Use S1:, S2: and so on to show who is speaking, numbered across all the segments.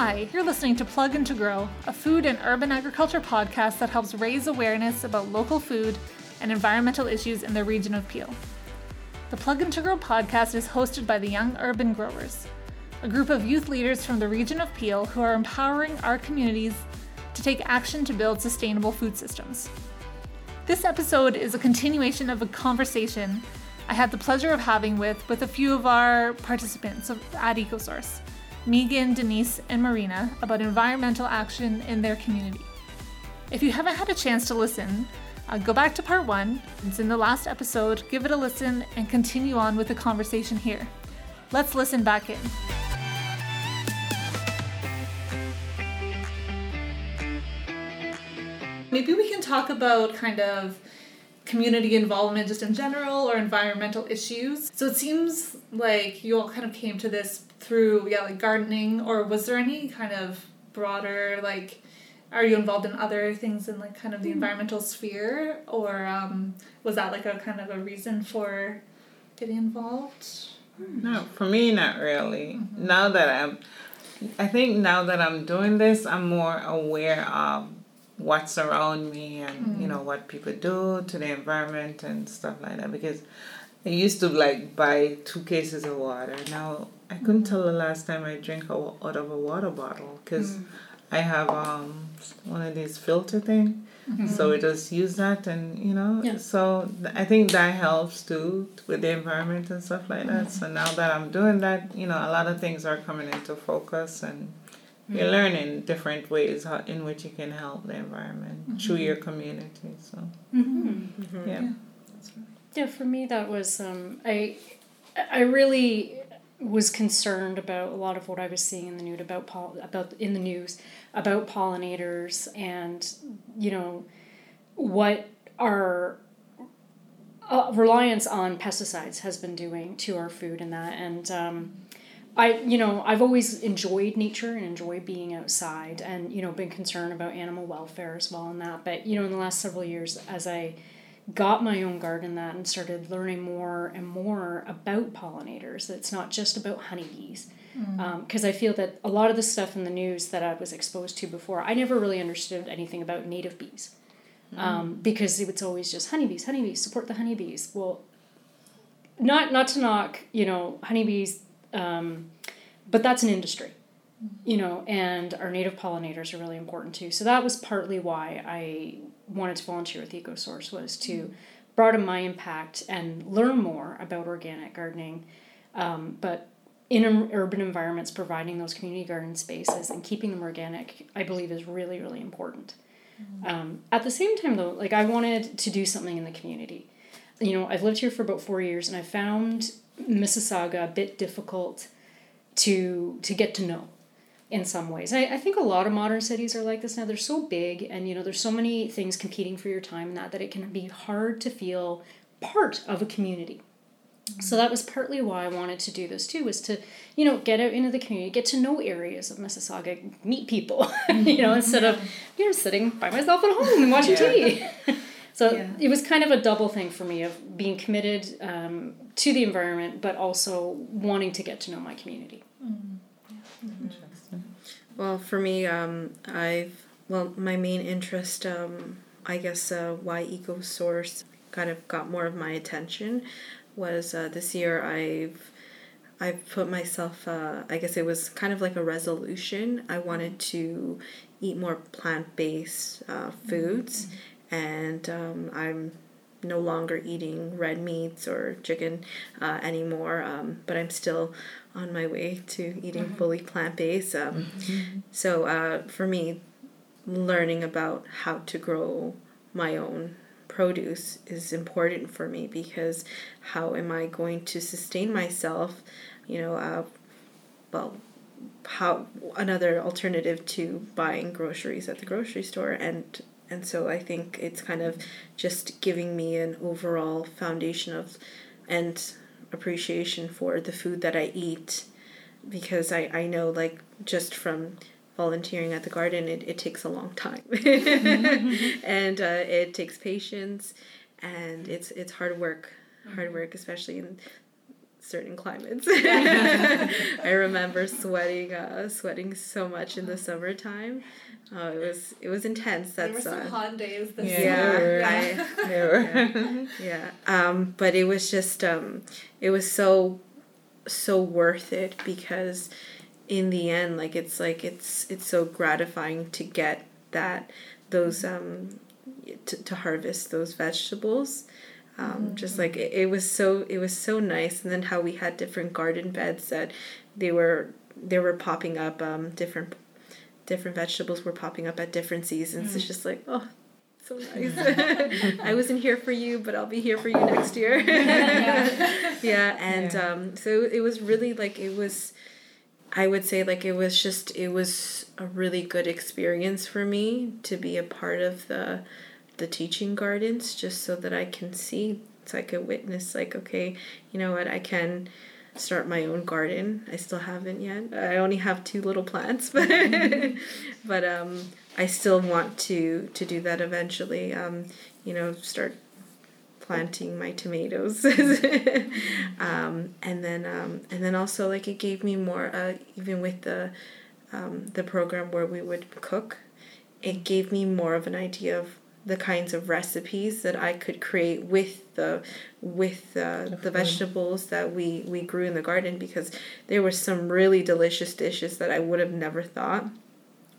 S1: Hi, you're listening to Plug and to Grow, a food and urban agriculture podcast that helps raise awareness about local food and environmental issues in the region of Peel. The Plug and to Grow podcast is hosted by the Young Urban Growers, a group of youth leaders from the region of Peel who are empowering our communities to take action to build sustainable food systems. This episode is a continuation of a conversation I had the pleasure of having with with a few of our participants at EcoSource, Megan, Denise, and Marina, about environmental action in their community. If you haven't had a chance to listen, uh, go back to part one. It's in the last episode. Give it a listen and continue on with the conversation here. Let's listen back in. Maybe we can talk about kind of community involvement just in general or environmental issues. So it seems like you all kind of came to this through yeah like gardening or was there any kind of broader like are you involved in other things in like kind of the mm environmental sphere or um, was that like a kind of a reason for getting involved?
S2: No, for me not really. Mm-hmm. Now that I'm I think now that I'm doing this, I'm more aware of what's around me and mm-hmm. you know what people do to the environment and stuff like that because I used to like buy two cases of water. Now I couldn't tell the last time I drank out of a water bottle because mm-hmm. I have um one of these filter thing. Mm-hmm. So we just use that and you know yeah. so I think that helps too with the environment and stuff like that. Mm-hmm. So now that I'm doing that, you know, a lot of things are coming into focus and you're mm-hmm. learning different ways how, in which you can help the environment mm-hmm. through your community. So, mm-hmm.
S3: Mm-hmm. yeah. Yeah, for me that was um, I. I really was concerned about a lot of what I was seeing in the news about pol- about in the news about pollinators and you know what our uh, reliance on pesticides has been doing to our food and that and um, I, you know, I've always enjoyed nature and enjoy being outside and, you know, been concerned about animal welfare as well and that. But, you know, in the last several years, as I got my own garden that and started learning more and more about pollinators, it's not just about honeybees. Because mm. um, I feel that a lot of the stuff in the news that I was exposed to before, I never really understood anything about native bees. Mm. Um, because it's always just honeybees, honeybees, support the honeybees. Well, not not to knock, you know, honeybees um, but that's an industry, you know, and our native pollinators are really important too. So that was partly why I wanted to volunteer with EcoSource was to broaden my impact and learn more about organic gardening. Um, but in urban environments, providing those community garden spaces and keeping them organic, I believe, is really, really important. Mm-hmm. Um, at the same time, though, like I wanted to do something in the community. You know, I've lived here for about four years, and I found Mississauga a bit difficult to to get to know in some ways. I, I think a lot of modern cities are like this now. They're so big and you know there's so many things competing for your time and that that it can be hard to feel part of a community. So that was partly why I wanted to do this too, was to, you know, get out into the community, get to know areas of Mississauga, meet people, you know, mm-hmm. instead of, you know, sitting by myself at home and watching yeah. TV. So yeah. it was kind of a double thing for me of being committed um, to the environment, but also wanting to get to know my community. Mm-hmm.
S4: Interesting. Well, for me, um, I've well, my main interest, um, I guess, uh, why EcoSource kind of got more of my attention was uh, this year I've I've put myself, uh, I guess it was kind of like a resolution. I wanted to eat more plant based uh, foods. Mm-hmm and um, I'm no longer eating red meats or chicken uh, anymore, um, but I'm still on my way to eating mm-hmm. fully plant based. Um, mm-hmm. So uh, for me, learning about how to grow my own produce is important for me because how am I going to sustain myself? You know, uh, well, how another alternative to buying groceries at the grocery store and and so I think it's kind of just giving me an overall foundation of and appreciation for the food that I eat because I, I know like just from volunteering at the garden it, it takes a long time and uh, it takes patience and it's it's hard work hard work especially in certain climates. I remember sweating, uh, sweating so much in the summertime. Oh, it was it was intense. That's
S1: there were some
S4: uh,
S1: hot days this
S4: yeah,
S1: year.
S4: I,
S2: Yeah.
S4: yeah. Um, but it was just um, it was so so worth it because in the end, like it's like it's it's so gratifying to get that those um, to, to harvest those vegetables. Um, Just like it, it was so it was so nice, and then how we had different garden beds that they were they were popping up um, different different vegetables were popping up at different seasons. It's just like oh so nice. I wasn't here for you, but I'll be here for you next year. yeah, and
S2: Yeah.
S4: um, so it was really like it was. I would say like it was just it was a really good experience for me to be a part of the the teaching gardens just so that I can see so I could witness like okay you know what I can start my own garden. I still haven't yet. I only have two little plants but but um I still want to to do that eventually um you know start planting my tomatoes. Um, and then um, and then also like it gave me more uh, even with the um, the program where we would cook it gave me more of an idea of the kinds of recipes that I could create with the with uh, the vegetables that we we grew in the garden because there were some really delicious dishes that I would have never thought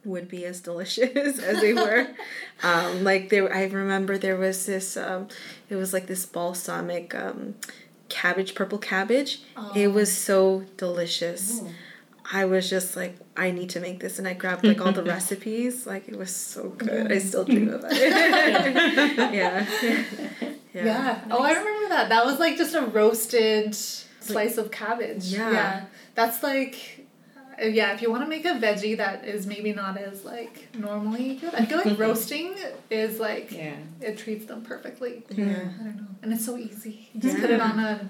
S4: would be as delicious as they were. um, like there, I remember there was this. Um, it was like this balsamic um, cabbage, purple cabbage. It was so delicious. I was just like, I need to make this, and I grabbed like all the recipes. Like it was so good. I still dream about it. yeah. yeah.
S1: Yeah. Oh, I remember that. That was like just a roasted slice of cabbage.
S4: Yeah. yeah.
S1: That's like. uh, Yeah, if you want to make a veggie that is maybe not as like normally good, I feel like roasting is like
S2: Yeah.
S1: it treats them perfectly.
S4: Yeah.
S1: I don't know, and it's so easy. You just put it on a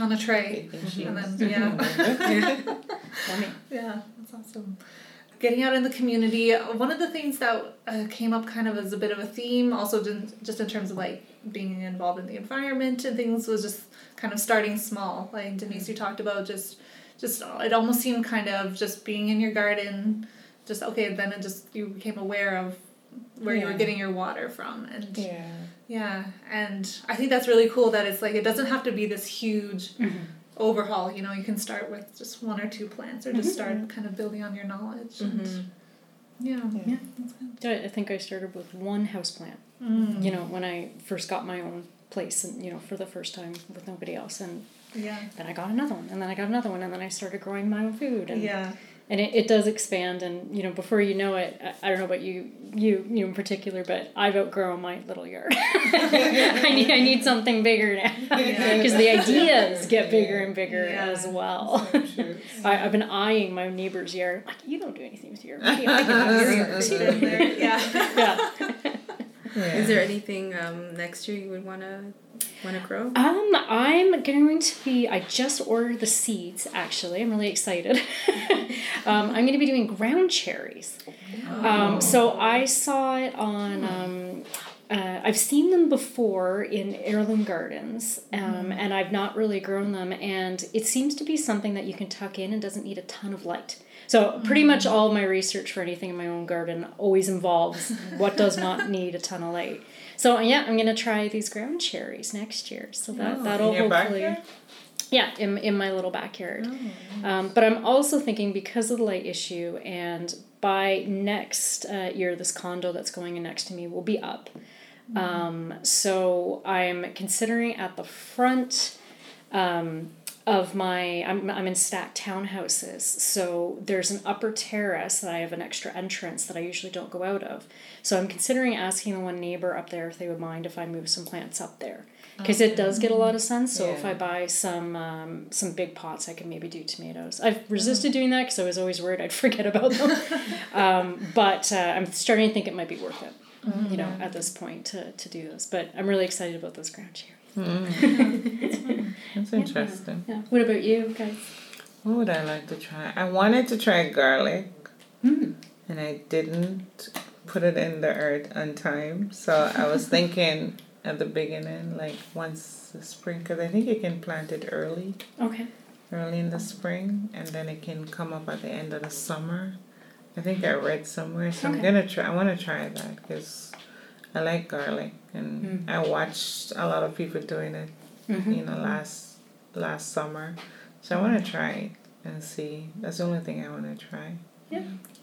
S1: on a tray, and then yeah, yeah, that's awesome. Getting out in the community. One of the things that uh, came up kind of as a bit of a theme, also just, just in terms of like being involved in the environment and things, was just kind of starting small. Like Denise, you talked about just, just it almost seemed kind of just being in your garden. Just okay, then it just you became aware of where you were getting your water from, and
S2: Yeah.
S1: Yeah, and I think that's really cool that it's like it doesn't have to be this huge mm-hmm. overhaul. You know, you can start with just one or two plants, or just mm-hmm. start kind of building on your knowledge. And mm-hmm. yeah,
S2: Yeah.
S1: that's good.
S3: I I think I started with one houseplant.
S1: Mm.
S3: You know, when I first got my own place, and you know, for the first time with nobody else, and
S1: Yeah,
S3: then I got another one, and then I got another one, and then I started growing my own food, and
S1: yeah,
S3: and it, it does expand, and you know, before you know it, I, I don't know about you, you you in particular, but I've outgrown my little yard. I need I need something bigger now
S1: Yeah.
S3: because the ideas get bigger and bigger
S1: Yeah.
S3: as well.
S2: True.
S3: I, I've been eyeing my neighbor's yard. Like, you don't do anything with your yard. I can have your yard.
S1: Been yeah.
S3: yeah.
S2: Yeah.
S4: Is there anything um, next year you would wanna wanna grow?
S3: Um, I'm going to be. I just ordered the seeds. Actually, I'm really excited. um, I'm going to be doing ground cherries. Oh. Um, so I saw it on. Um, uh, I've seen them before in heirloom gardens, um, and I've not really grown them. And it seems to be something that you can tuck in and doesn't need a ton of light. So pretty much all of my research for anything in my own garden always involves what does not need a ton of light. So yeah, I'm gonna try these ground cherries next year. So that
S2: Oh,
S3: that'll hopefully yeah in in my little backyard. Um, but I'm also thinking because of the light issue and by next uh, year this condo that's going in next to me will be up. Um, so I'm considering at the front um, of my I'm, I'm in stacked townhouses so there's an upper terrace that i have an extra entrance that i usually don't go out of. So i'm considering asking the one neighbor up there if they would mind if i move some plants up there. Because it does get a lot of sun so if i buy some um, some big pots i can maybe do tomatoes. I've resisted doing that because i was always worried i'd forget about them. Um, but uh, i'm starting to think it might be worth it you know at this point to, to do this. But i'm really excited about those ground cherries
S2: That's interesting.
S3: yeah what about you guys
S2: What would I like to try? I wanted to try garlic,
S3: Hmm.
S2: and I didn't put it in the earth on time. So I was thinking at the beginning, like once the spring, because I think you can plant it early,
S3: Okay.
S2: early in the spring, and then it can come up at the end of the summer. I think I read somewhere, so I'm gonna try. I want to try that because I like garlic, and
S3: Mm.
S2: I watched a lot of people doing it,
S3: Mm-hmm.
S2: you know, last last summer. So I want to try it and see. That's the only thing I want to try.
S3: Yeah.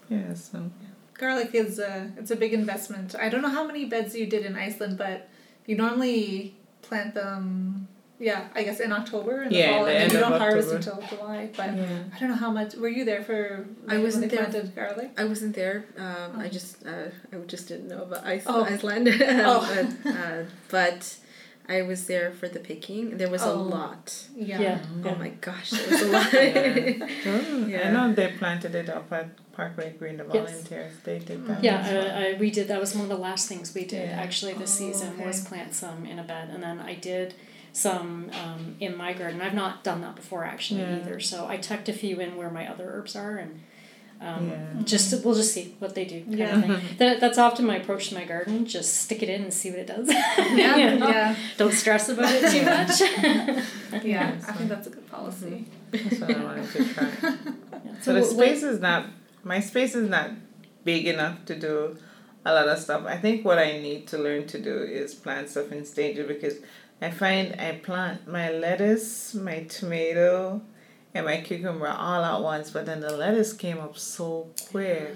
S2: Yeah. So.
S1: Garlic is a it's a big investment. I don't know how many beds you did in Iceland, but you normally plant them. Yeah, I guess in October in the
S2: Yeah,
S1: fall,
S2: the
S1: and you don't harvest
S2: October.
S1: until July. But
S2: Yeah.
S1: I don't know how much. Were you there for?
S4: I wasn't
S1: they
S4: there.
S1: planted garlic.
S4: I wasn't there. Um, I
S1: Oh.
S4: just uh, I just didn't know about Ice-
S1: Oh.
S4: Iceland.
S1: Oh.
S4: but, uh, but I was there for the picking. There was a
S1: Oh.
S4: lot.
S1: Yeah.
S3: Yeah.
S4: Oh my gosh, there was a lot.
S2: Yeah. Oh, I know they planted it up at Parkway Green, the
S3: Yes.
S2: volunteers. They did that.
S3: Yeah,
S2: well.
S3: uh, I, we did. That was one of the last things we did
S2: Yeah.
S3: actually this
S1: Oh,
S3: season was plant some in a bed, and then I did some um, in my garden. I've not done that before actually
S2: Yeah.
S3: either. So I tucked a few in where my other herbs are, and um,
S2: Yeah.
S3: just we'll just see what they do. Kind
S1: Yeah.
S3: of thing. That, that's often my approach to my garden. Just stick it in and see what it does.
S1: Yeah.
S3: You know?
S1: yeah.
S3: Don't stress about it too much.
S1: Yeah. I think that's a good policy.
S2: That's what I wanted to try.
S3: Yeah.
S2: So the
S3: what-
S2: space is not my space is not big enough to do a lot of stuff. I think what I need to learn to do is plant stuff in stages because I find I plant my lettuce, my tomato, and my cucumber all at once, but then the lettuce came up so quick.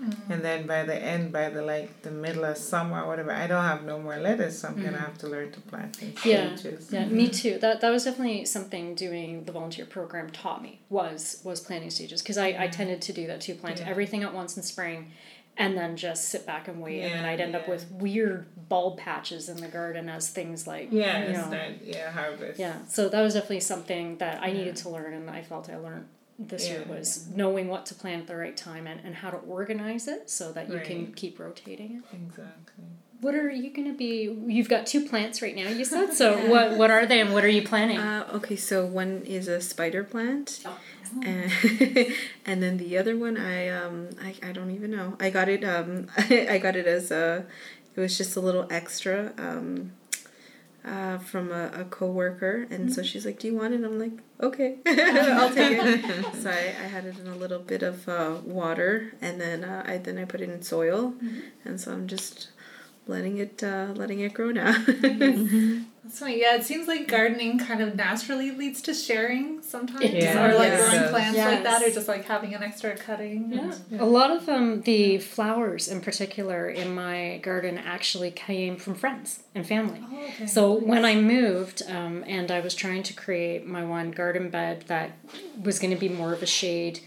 S2: Mm. And then by the end, by the like the middle of summer or whatever, I don't have no more lettuce, so I'm gonna mm. have to learn to plant in
S3: Yeah,
S2: stages.
S3: Yeah, me mm-hmm. too. That that was definitely something doing the volunteer program taught me was was planting stages because I, I mm. tended to do that too, plant
S2: Yeah.
S3: everything at once in spring, and then just sit back and wait, and then I'd end up with weird bulb patches in the garden as things like
S2: Yeah,
S3: you know
S2: not yeah, harvest.
S3: yeah. So that was definitely something that I needed to learn, and I felt I learned this year
S2: Yeah.
S3: was knowing what to plant at the right time and, and how to organize it so that you can keep rotating it.
S2: Exactly.
S3: What are you gonna be? You've got two plants right now. You said so. What what are they, and what are you planting?
S4: Uh, okay, so one is a spider plant,
S3: Oh.
S4: And, and then the other one I um I, I don't even know. I got it um I got it as a it was just a little extra um uh, from a, a coworker and
S3: Mm-hmm.
S4: so she's like, Do you want it? I'm like, Okay, I'll take it. so I, I had it in a little bit of uh, water and then uh, I then I put it in soil
S3: Mm-hmm.
S4: and so I'm just letting it uh, letting it grow now.
S1: That's funny. Yeah, it seems like gardening kind of naturally leads to sharing sometimes,
S3: It
S2: does.
S1: or like
S2: Yeah.
S1: growing
S2: Yes.
S1: plants like that, or just like having an extra cutting.
S3: Yeah. A lot of um, the flowers in particular in my garden actually came from friends and family.
S1: Oh, okay.
S3: So when I moved um, and I was trying to create my one garden bed that was going to be more of a shade,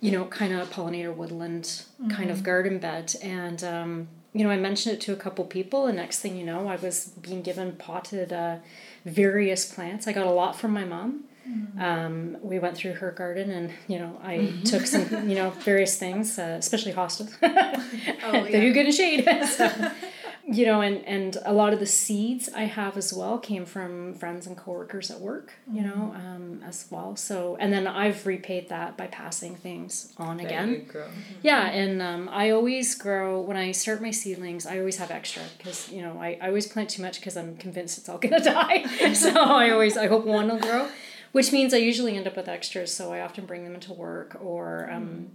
S3: you know, kind of pollinator woodland kind of garden bed. And, um, you know, I mentioned it to a couple people, and next thing you know, I was being given potted uh, various plants. I got a lot from my mom. Um, we went through her garden, and you know, I took some, you know, various things, uh, especially hostas.
S1: Oh,
S3: They're
S1: yeah.
S3: good in shade. So, you know, and and a lot of the seeds I have as well came from friends and coworkers at work. You know, um, as well. So, and then I've repaid that by passing things on
S2: There
S3: again.
S2: go.
S3: Yeah, and um, I always grow when I start my seedlings. I always have extra because you know I, I always plant too much because I'm convinced it's all gonna die. so I always I hope one will grow, which means I usually end up with extras. So I often bring them into work or um,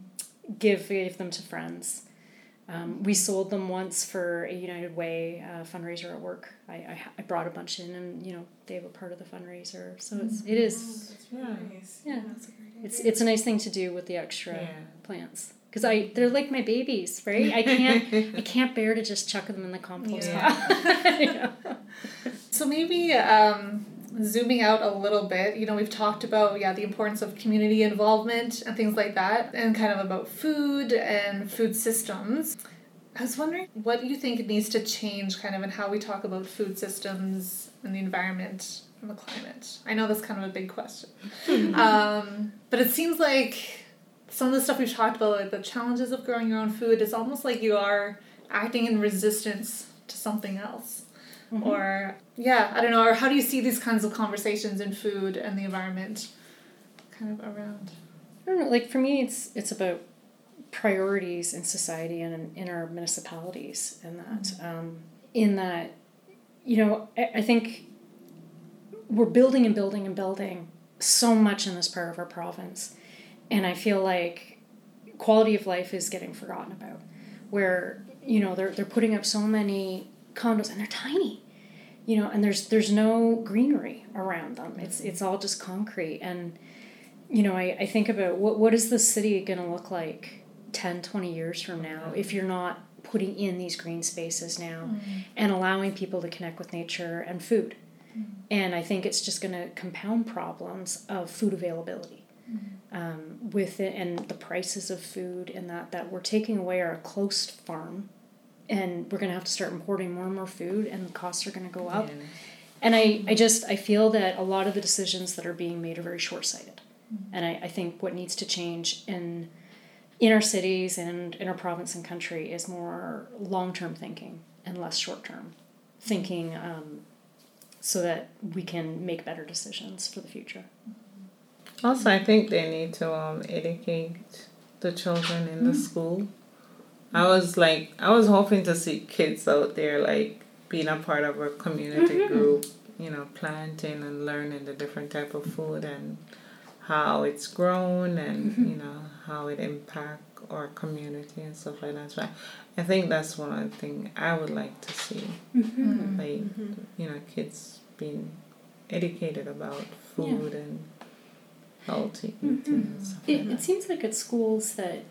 S3: give give them to friends. Um, we sold them once for a United Way uh, fundraiser at work. I, I, I brought a bunch in, and you know they were part of the fundraiser. So it's it is
S2: Yeah.
S3: yeah it's it's a nice thing to do with the extra
S2: Yeah.
S3: plants because I they're like my babies, right? I can't I can't bear to just chuck them in the compost
S2: Yeah.
S3: pile. You know?
S1: So maybe um, zooming out a little bit, you know, we've talked about yeah the importance of community involvement and things like that, and kind of about food and food systems. I was wondering what you think needs to change, kind of, in how we talk about food systems and the environment and the climate. I know that's kind of a big question, um, but it seems like some of the stuff we've talked about, like the challenges of growing your own food, is almost like you are acting in resistance to something else or yeah i don't know or how do you see these kinds of conversations in food and the environment kind of around
S3: I don't know. Like for me, it's it's about priorities in society and in, our municipalities, and that um, in that you know, I, I think we're building and building and building so much in this part of our province. And I feel like quality of life is getting forgotten about. Where, you know, they're, they're putting up so many condos and they're tiny you know and there's there's no greenery around them it's it's all just concrete and you know i, I think about what what is the city going to look like 10 20 years from now if you're not putting in these green spaces now mm-hmm. and allowing people to connect with nature and food mm-hmm. and i think it's just going to compound problems of food availability mm-hmm. um, with it and the prices of food and that that we're taking away our close farm and we're going to have to start importing more and more food and the costs are going to go up yeah. and I, I just i feel that a lot of the decisions that are being made are very short-sighted mm-hmm. and I, I think what needs to change in in our cities and in our province and country is more long-term thinking and less short-term thinking um, so that we can make better decisions for the future
S2: also i think they need to um, educate the children in mm-hmm. the school I was like, I was hoping to see kids out there like being a part of a community mm-hmm. group, you know, planting and learning the different type of food and how it's grown and mm-hmm. you know how it impact our community and stuff like that. So I think that's one of the things I would like to see, mm-hmm. like mm-hmm. you know, kids being educated about food yeah. and healthy eating. And stuff
S3: it,
S2: like
S3: it seems like at schools that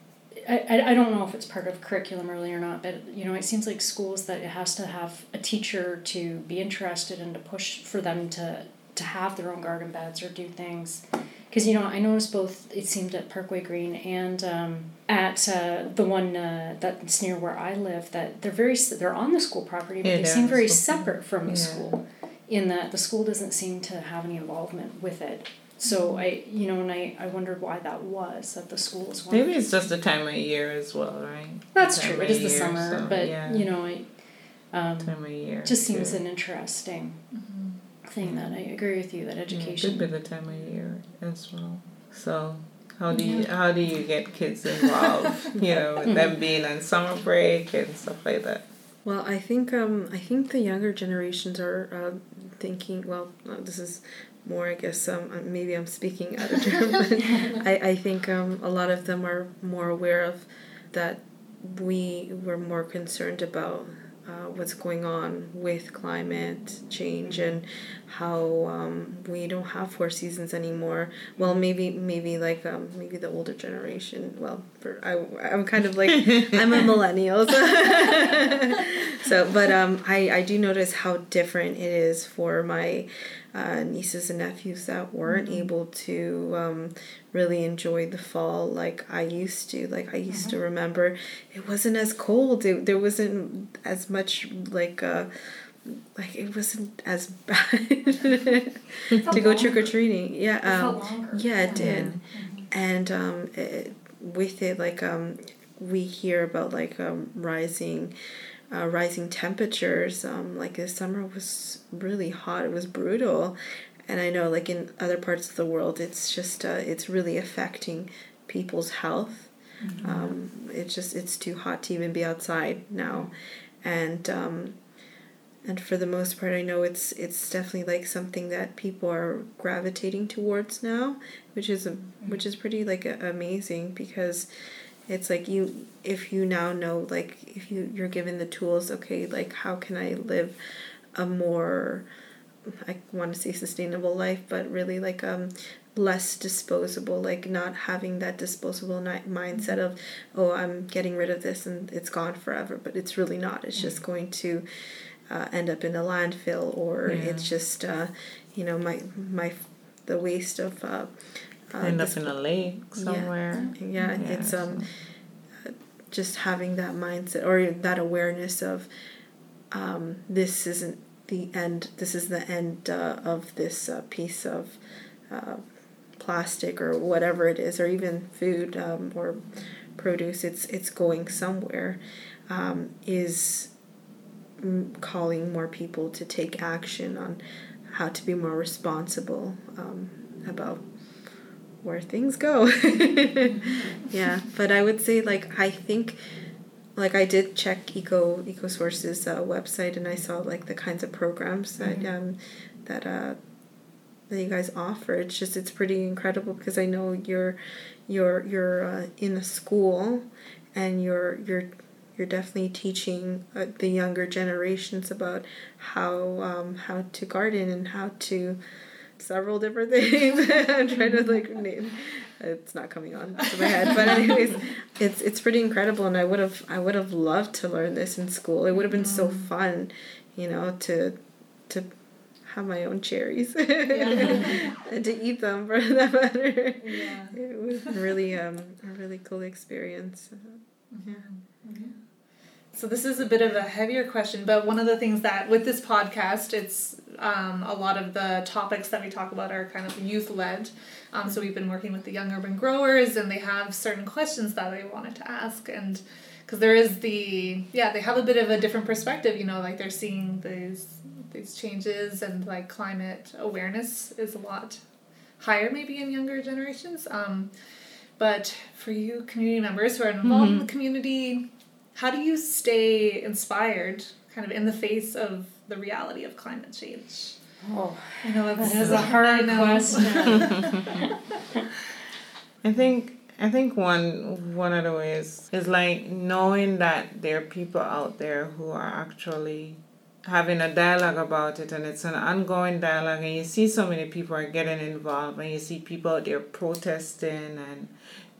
S3: I, I don't know if it's part of curriculum really or not, but you know, it seems like schools that it has to have a teacher to be interested and to push for them to to have their own garden beds or do things. Because you know, I noticed both. It seemed at Parkway Green and um, at uh, the one uh, that's near where I live that they're very they're on the school property, but yeah, they seem very separate from the yeah. school. In that the school doesn't seem to have any involvement with it. So I, you know, and I, I wondered why that was that the schools.
S2: Maybe it's just the time of year as well, right?
S3: That's true. It is the year, summer, so, but yeah. you know, I. Um, time of year. Just seems too. an interesting mm-hmm. thing that I agree with you that education.
S2: Yeah, could be the time of year as well. So how do you how do you get kids involved? you know, with them being on summer break and stuff like that.
S4: Well, I think um, I think the younger generations are uh, thinking. Well, uh, this is more, I guess, um, uh, maybe I'm speaking out of turn, but I, I think um, a lot of them are more aware of that we were more concerned about uh, what's going on with climate change and how um, we don't have four seasons anymore. Well, maybe maybe like um, maybe the older generation. Well, for I I'm kind of like I'm a millennial, so, so but um I I do notice how different it is for my uh, nieces and nephews that weren't mm-hmm. able to um, really enjoy the fall like I used to. Like I used mm-hmm. to remember, it wasn't as cold. It, there wasn't as much like. Uh, like it wasn't as bad to go trick or treating. Yeah, um, yeah, it did, mm-hmm. and um, it, with it, like um, we hear about like um, rising uh, rising temperatures. Um, like the summer was really hot. It was brutal, and I know like in other parts of the world, it's just uh, it's really affecting people's health. Mm-hmm. Um, it's just it's too hot to even be outside now, and um, and for the most part, I know it's it's definitely like something that people are gravitating towards now, which is a, which is pretty like a, amazing because it's like you if you now know like if you you're given the tools okay like how can i live a more i want to say sustainable life but really like um less disposable like not having that disposable mindset of oh i'm getting rid of this and it's gone forever but it's really not. It's just going to uh, end up in a landfill or yeah. it's just uh, you know my my the waste of uh,
S2: uh, end up in a lake somewhere.
S4: Yeah, yeah, yeah it's um, just having that mindset or that awareness of um, this isn't the end. This is the end uh, of this uh, piece of uh, plastic or whatever it is, or even food um, or produce. It's it's going somewhere. Um, is calling more people to take action on how to be more responsible um, about where things go. yeah, but I would say like I think like I did check Eco EcoSource's uh, website and I saw like the kinds of programs that
S1: Mm-hmm.
S4: um, that uh, that you guys offer. It's just it's pretty incredible because I know you're you're you're uh, in a school and you're you're you're definitely teaching uh, the younger generations about how um, how to garden and how to several different things. I'm trying to like name. It's not coming on to my head, but anyways, it's it's pretty incredible, and I would have I would have loved to learn this in school. It would have been so fun, you know, to to have my own cherries and to eat them for that matter.
S1: Yeah.
S4: It was really um a really cool experience.
S1: So this is a bit of a heavier question, but one of the things that with this podcast, it's um, a lot of the topics that we talk about are kind of youth led. Um, so we've been working with the young urban growers, and they have certain questions that they wanted to ask, and because there is the yeah, they have a bit of a different perspective. You know, like they're seeing these these changes, and like climate awareness is a lot higher maybe in younger generations. Um, but for you community members who are involved in the community, how do you stay inspired kind of in the face of the reality of climate change?
S3: Oh,
S1: I know
S3: that is a hard
S1: know.
S3: question.
S2: I think I think one one of the ways is like knowing that there are people out there who are actually having a dialogue about it and it's an ongoing dialogue and you see so many people are getting involved and you see people out there protesting and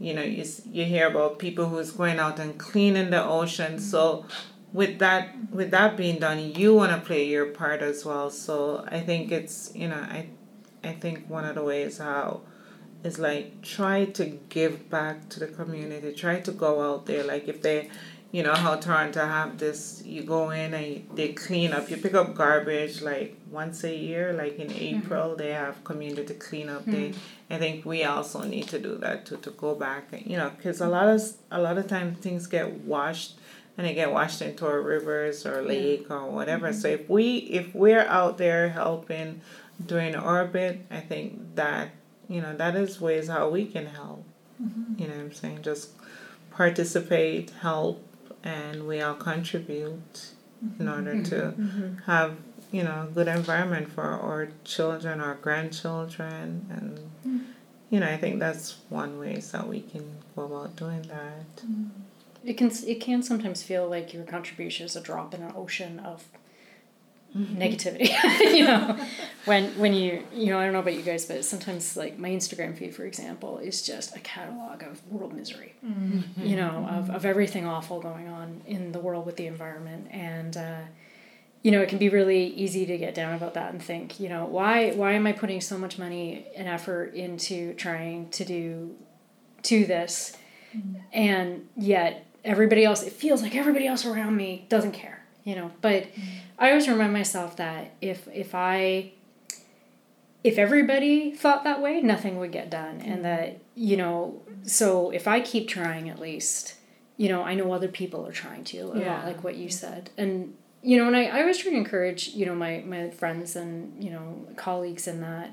S2: you know you, you hear about people who's going out and cleaning the ocean. So with that with that being done you want to play your part as well. So i think it's you know i i think one of the ways how is like try to give back to the community. Try to go out there. Like if they you know how toronto have this you go in and they clean up. You pick up garbage like once a year like in mm-hmm. april they have community cleanup mm-hmm. day. I think we also need to do that to, to go back and you know because a lot of a lot of times things get washed and they get washed into our rivers or lake or whatever. Mm-hmm. So if we if we're out there helping doing our bit i think that you know that is ways how we can help. You know what i'm saying? Just participate help and we all contribute in order mm-hmm. to mm-hmm. have you know a good environment for our children our grandchildren and mm. you know i think that's one ways that we can go about doing that. Mm-hmm.
S3: It can it can sometimes feel like your contribution is a drop in an ocean of Mm-hmm. negativity. you know, when when you you know I don't know about you guys, but sometimes like my Instagram feed, for example, is just a catalog of world misery. Mm-hmm. You know, of of everything awful going on in the world with the environment and. Uh, you know, it can be really easy to get down about that and think, you know, why why am I putting so much money and effort into trying to do to this mm-hmm. and yet everybody else it feels like everybody else around me doesn't care you know but i always remind myself that if if i if everybody thought that way nothing would get done. And mm-hmm. that you know so if i keep trying at least you know i know other people are trying to
S1: Yeah.
S3: like what you mm-hmm. said. And you know and I, I always try to encourage you know my my friends and you know colleagues in that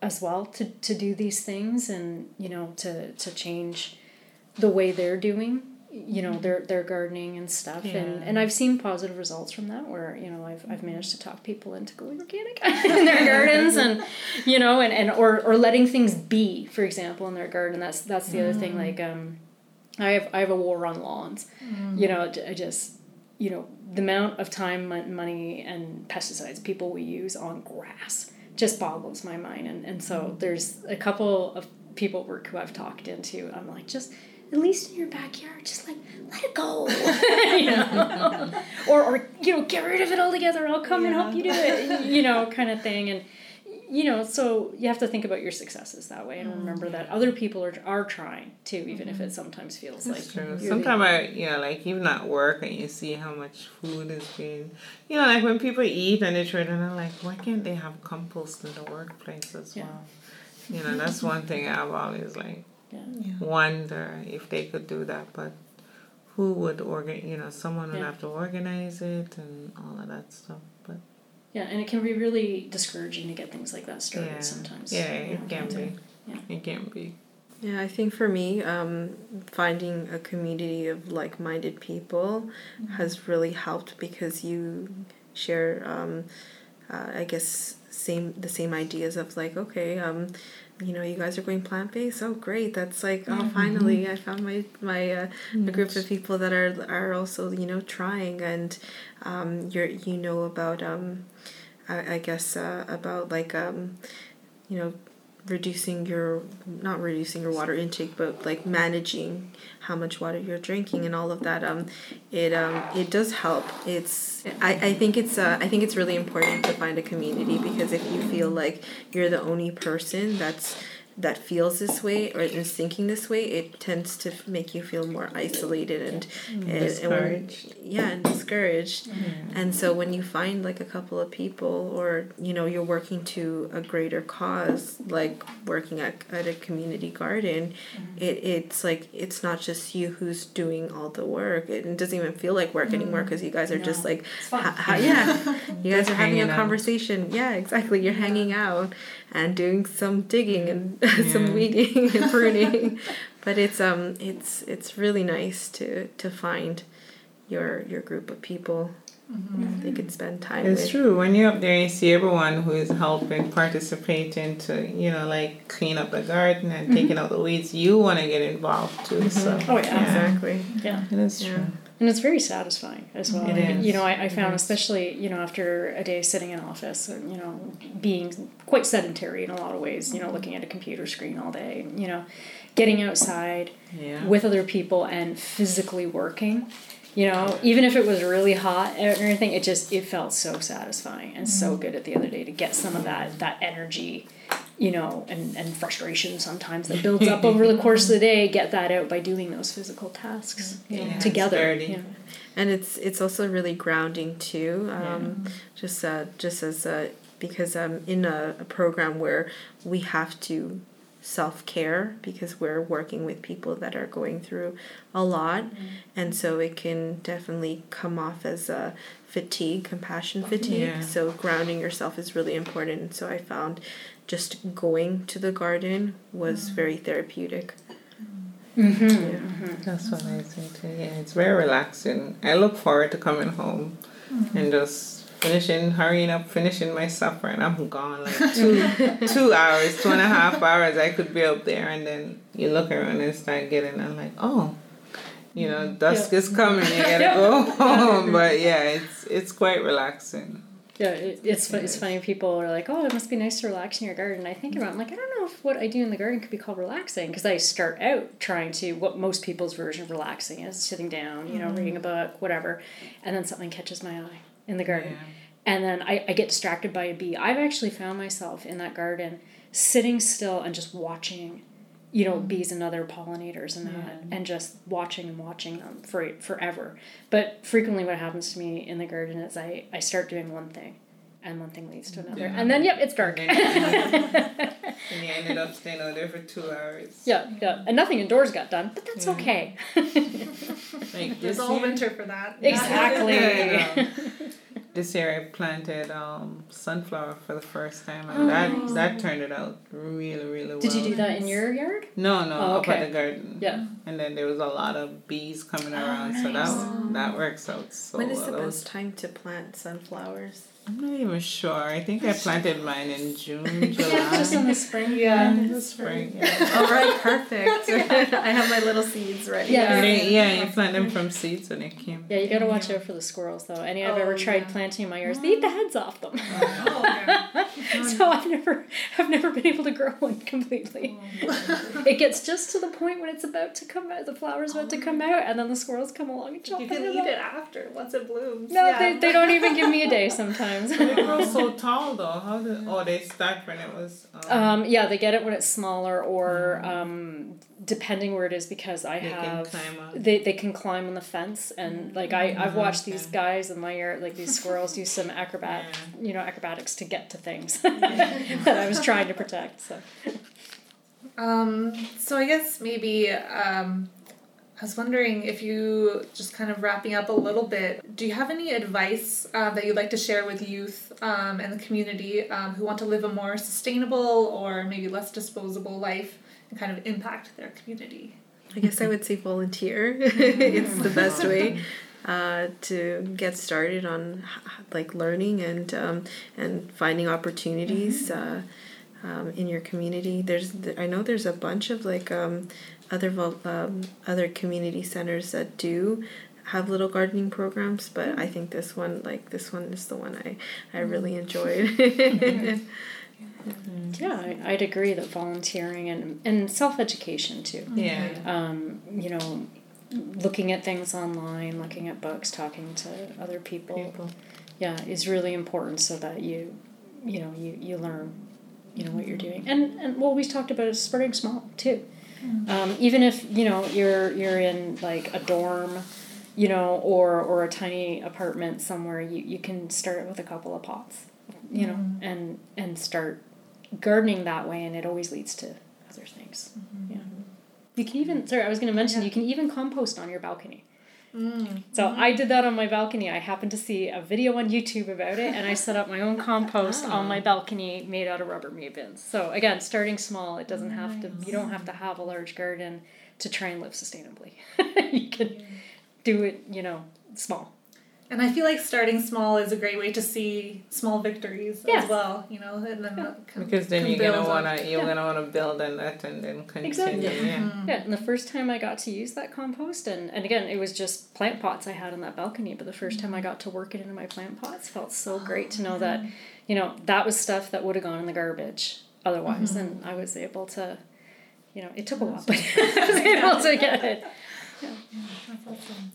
S3: as well to, to do these things and you know to to change the way they're doing you know their their gardening and stuff. And
S2: Yeah.
S3: and I've seen positive results from that where you know I've, I've managed to talk people into going organic in their gardens and you know and, and or, or letting things be for example in their garden. That's that's the other thing mm. like um I have I have a war on lawns. Mm. You know I just you know the amount of time mon- money and pesticides people will use on grass just boggles my mind. And, and so mm. there's a couple of people at work who I've talked into I'm like just at least in your backyard just like let it go. You know? Or, or you know get rid of it altogether. I'll come and help you do it. You know kind of thing. And you know so you have to think about your successes that way and mm. remember that other people are, are trying too even if it mm-hmm. sometimes feels
S2: That's
S3: like
S2: true. Sometimes I, you know, like even at work, and you see how much food is being, you know, like when people eat and they trade, and I'm like, why can't they have compost in the workplace as
S3: Yeah.
S2: well? You know, that's one thing I've always like
S3: yeah.
S2: wonder if they could do that, but who would organ? You know, someone would
S3: Yeah.
S2: have to organize it and all of that stuff. But
S3: Yeah, and it can be really discouraging to get things like that started
S2: yeah,
S3: sometimes.
S2: yeah,
S3: you know,
S2: it can
S3: to-
S2: be.
S3: yeah.
S2: It can be.
S4: Yeah, I think for me, um, finding a community of like minded people mm-hmm. has really helped because you share, um, uh, I guess, same the same ideas of like, okay, um, you know, you guys are going plant based. Oh, great! That's like, oh, mm-hmm. finally, I found my my uh, a group of people that are are also you know trying, and um, you're you know about um, I, I guess uh, about like um, you know reducing your not reducing your water intake but like managing how much water you're drinking and all of that um it um it does help. It's i i think it's uh i think it's really important to find a community because if you feel like you're the only person that's that feels this way or is thinking this way, it tends to make you feel more isolated and,
S2: mm, and discouraged.
S4: And when, yeah, and discouraged. And so when you find like a couple of people, or you know, you're working to a greater cause, like working at, at a community garden, mm. it it's like it's not just you who's doing all the work. It doesn't even feel like work anymore because you guys are no. just like, ha- ha- yeah, you guys are having a conversation. Out. Yeah, exactly. You're yeah. hanging out and doing some digging and yeah. some weeding and pruning. but it's um it's it's really nice to to find your your group of people mm-hmm. they could spend time
S2: it's
S4: with.
S2: true when you're up there you see everyone who is helping participating to you know like clean up the garden and mm-hmm. taking out the weeds you want to get involved too mm-hmm. so
S3: oh yeah,
S2: yeah.
S3: exactly yeah
S2: it is true
S3: and it's very satisfying as well.
S2: It is.
S3: You know, I, I found especially you know after a day sitting in office, and, you know, being quite sedentary in a lot of ways. You know, mm-hmm. looking at a computer screen all day. You know, getting outside
S2: yeah.
S3: with other people and physically working. You know, even if it was really hot and everything, it just it felt so satisfying and mm-hmm. so good at the other day to get some of that that energy you know, and, and frustration sometimes that builds up over the course of the day, get that out by doing those physical tasks you know, yeah, together. You know.
S4: And it's it's also really grounding too. Um, yeah. Just uh, just as a because I'm in a, a program where we have to self care because we're working with people that are going through a lot, mm-hmm. and so it can definitely come off as a fatigue, compassion fatigue. Yeah. So grounding yourself is really important. So I found just going to the garden was mm. very therapeutic.
S3: Mm-hmm.
S2: Yeah. Mm-hmm. That's what I think too. Yeah, it's very relaxing. I look forward to coming home mm-hmm. and just finishing, hurrying up, finishing my supper, and I'm gone like two, two hours, two and a half hours. I could be up there, and then you look around and start getting. I'm like, oh, you know, dusk is coming. You gotta go home. But yeah, it's it's quite relaxing.
S3: Yeah, it, it's it's funny. People are like, "Oh, it must be nice to relax in your garden." I think about, I'm like, I don't know if what I do in the garden could be called relaxing because I start out trying to what most people's version of relaxing is sitting down, you know, mm-hmm. reading a book, whatever, and then something catches my eye in the garden, yeah. and then I, I get distracted by a bee. I've actually found myself in that garden sitting still and just watching you know mm-hmm. bees and other pollinators and that and just watching and watching them for forever but frequently what happens to me in the garden is i i start doing one thing and one thing leads to another yeah. and then yep it's dark
S2: and, and you ended up staying out there for two hours
S3: yeah yeah and nothing indoors got done but that's yeah. okay
S1: like there's all winter for that
S3: exactly
S2: this year I planted um, sunflower for the first time, and oh. that that turned it out really really well.
S3: Did you do that in your yard?
S2: No, no,
S3: oh, okay.
S2: up at the garden.
S3: Yeah.
S2: And then there was a lot of bees coming around, oh, nice. so that that works out so
S4: When is
S2: well.
S4: the best time to plant sunflowers?
S2: I'm not even sure. I think I planted mine in June, July.
S3: yeah, just in the spring.
S2: Yeah, in the spring. Yeah.
S4: All right, perfect. I have my little seeds ready.
S2: Yeah, they, yeah, you plant them from seeds when they came.
S3: Yeah, you gotta watch out for the squirrels though. Any I've oh, ever tried yeah. planting in my yards, oh. they eat the heads off them. Oh, okay. so I've never, I've never been able to grow one completely. Oh. it gets just to the point when it's about to come out, the flower's about to come out, and then the squirrels come along and chop
S1: it. You can eat it after once it blooms.
S3: No, yeah. they, they don't even give me a day sometimes
S2: sometimes. they grow so tall though. How did? Oh, they start when it was.
S3: Um, um, yeah, they get it when it's smaller, or mm. um, depending where it is, because I
S2: they
S3: have
S2: can
S3: they they can climb on the fence, and like I I've watched okay. these guys in my yard, like these squirrels, do some acrobat, yeah. you know, acrobatics to get to things that I was trying to protect. So.
S1: Um. So I guess maybe um I was wondering if you, just kind of wrapping up a little bit, do you have any advice uh, that you'd like to share with youth um, and the community um, who want to live a more sustainable or maybe less disposable life and kind of impact their community?
S4: I guess I would say volunteer. it's the best way uh, to get started on like learning and um, and finding opportunities mm-hmm. uh, um, in your community. There's I know there's a bunch of like um, other um, other community centers that do have little gardening programs, but I think this one like this one is the one I I really enjoyed.
S3: Yeah, I, would agree that volunteering and, and self education too.
S2: Yeah.
S3: Um, you know, looking at things online, looking at books, talking to other people, people. Yeah, is really important so that you, you know, you, you learn, you know, what you're doing. And and what we talked about is starting small too. Mm-hmm. Um, even if you know you're you're in like a dorm, you know, or or a tiny apartment somewhere, you, you can start with a couple of pots, you know, mm-hmm. and and start gardening that way, and it always leads to other things. Mm-hmm. Yeah. You can even sorry, I was going to mention yeah. you can even compost on your balcony. Mm. So mm. I did that on my balcony. I happened to see a video on YouTube about it, and I set up my own compost oh. on my balcony made out of Rubbermaid bins. So again, starting small, it doesn't nice. have to. You don't have to have a large garden to try and live sustainably. you can do it, you know, small.
S1: And I feel like starting small is a great way to see small victories yes. as well, you know, and then yeah.
S2: can, because then you're gonna wanna you're yeah. gonna wanna build on that and then continue. Exactly.
S3: Yeah. Mm-hmm. yeah. And the first time I got to use that compost, and and again, it was just plant pots I had on that balcony, but the 1st time I got to work it into my plant pots felt so great to know that, you know, that was stuff that would have gone in the garbage otherwise, mm-hmm. and I was able to, you know, it took a while, but I was able to get it. Yeah.
S1: That's awesome.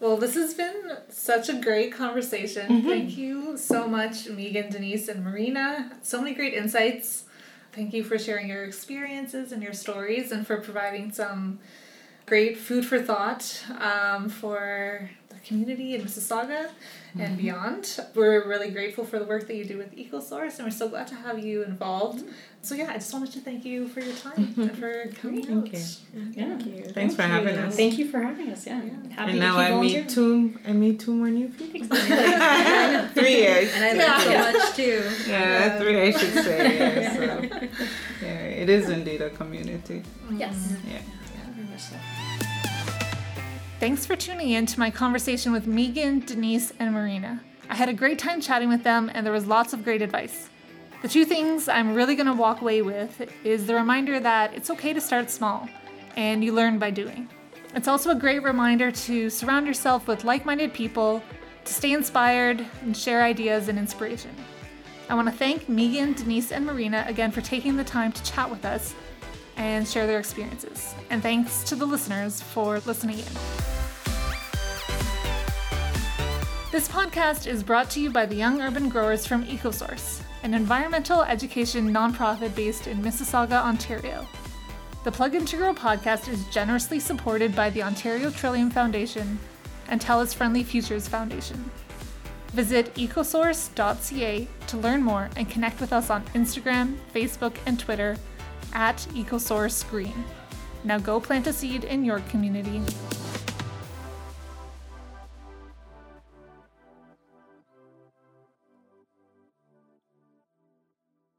S1: Well, this has been such a great conversation. Mm-hmm. Thank you so much, Megan, Denise, and Marina. So many great insights. Thank you for sharing your experiences and your stories and for providing some great food for thought um, for community in Mississauga mm-hmm. and beyond. We're really grateful for the work that you do with EcoSource and we're so glad to have you involved. So yeah, I just wanted to thank you for your time mm-hmm. and for coming
S2: thank
S1: out.
S2: You.
S3: Yeah. Thank
S2: you. Thanks thank for having us.
S3: Thank you for having us. Yeah. yeah.
S2: Happy and now I meet two. I meet two more new people. three
S4: years. And I learned yeah. so much too.
S2: Yeah, yeah, three I should say. Yeah, so, yeah, it is indeed a community.
S3: Yes.
S2: Yeah.
S1: Thanks for tuning in to my conversation with Megan, Denise, and Marina. I had a great time chatting with them, and there was lots of great advice. The two things I'm really going to walk away with is the reminder that it's okay to start small and you learn by doing. It's also a great reminder to surround yourself with like minded people, to stay inspired, and share ideas and inspiration. I want to thank Megan, Denise, and Marina again for taking the time to chat with us and share their experiences. And thanks to the listeners for listening in. This podcast is brought to you by the Young Urban Growers from EcoSource an environmental education nonprofit based in Mississauga, Ontario. The Plug and Grow podcast is generously supported by the Ontario Trillium Foundation and TELUS Friendly Futures Foundation. Visit ecosource.ca to learn more and connect with us on Instagram, Facebook, and Twitter at EcoSource Green. Now go plant a seed in your community.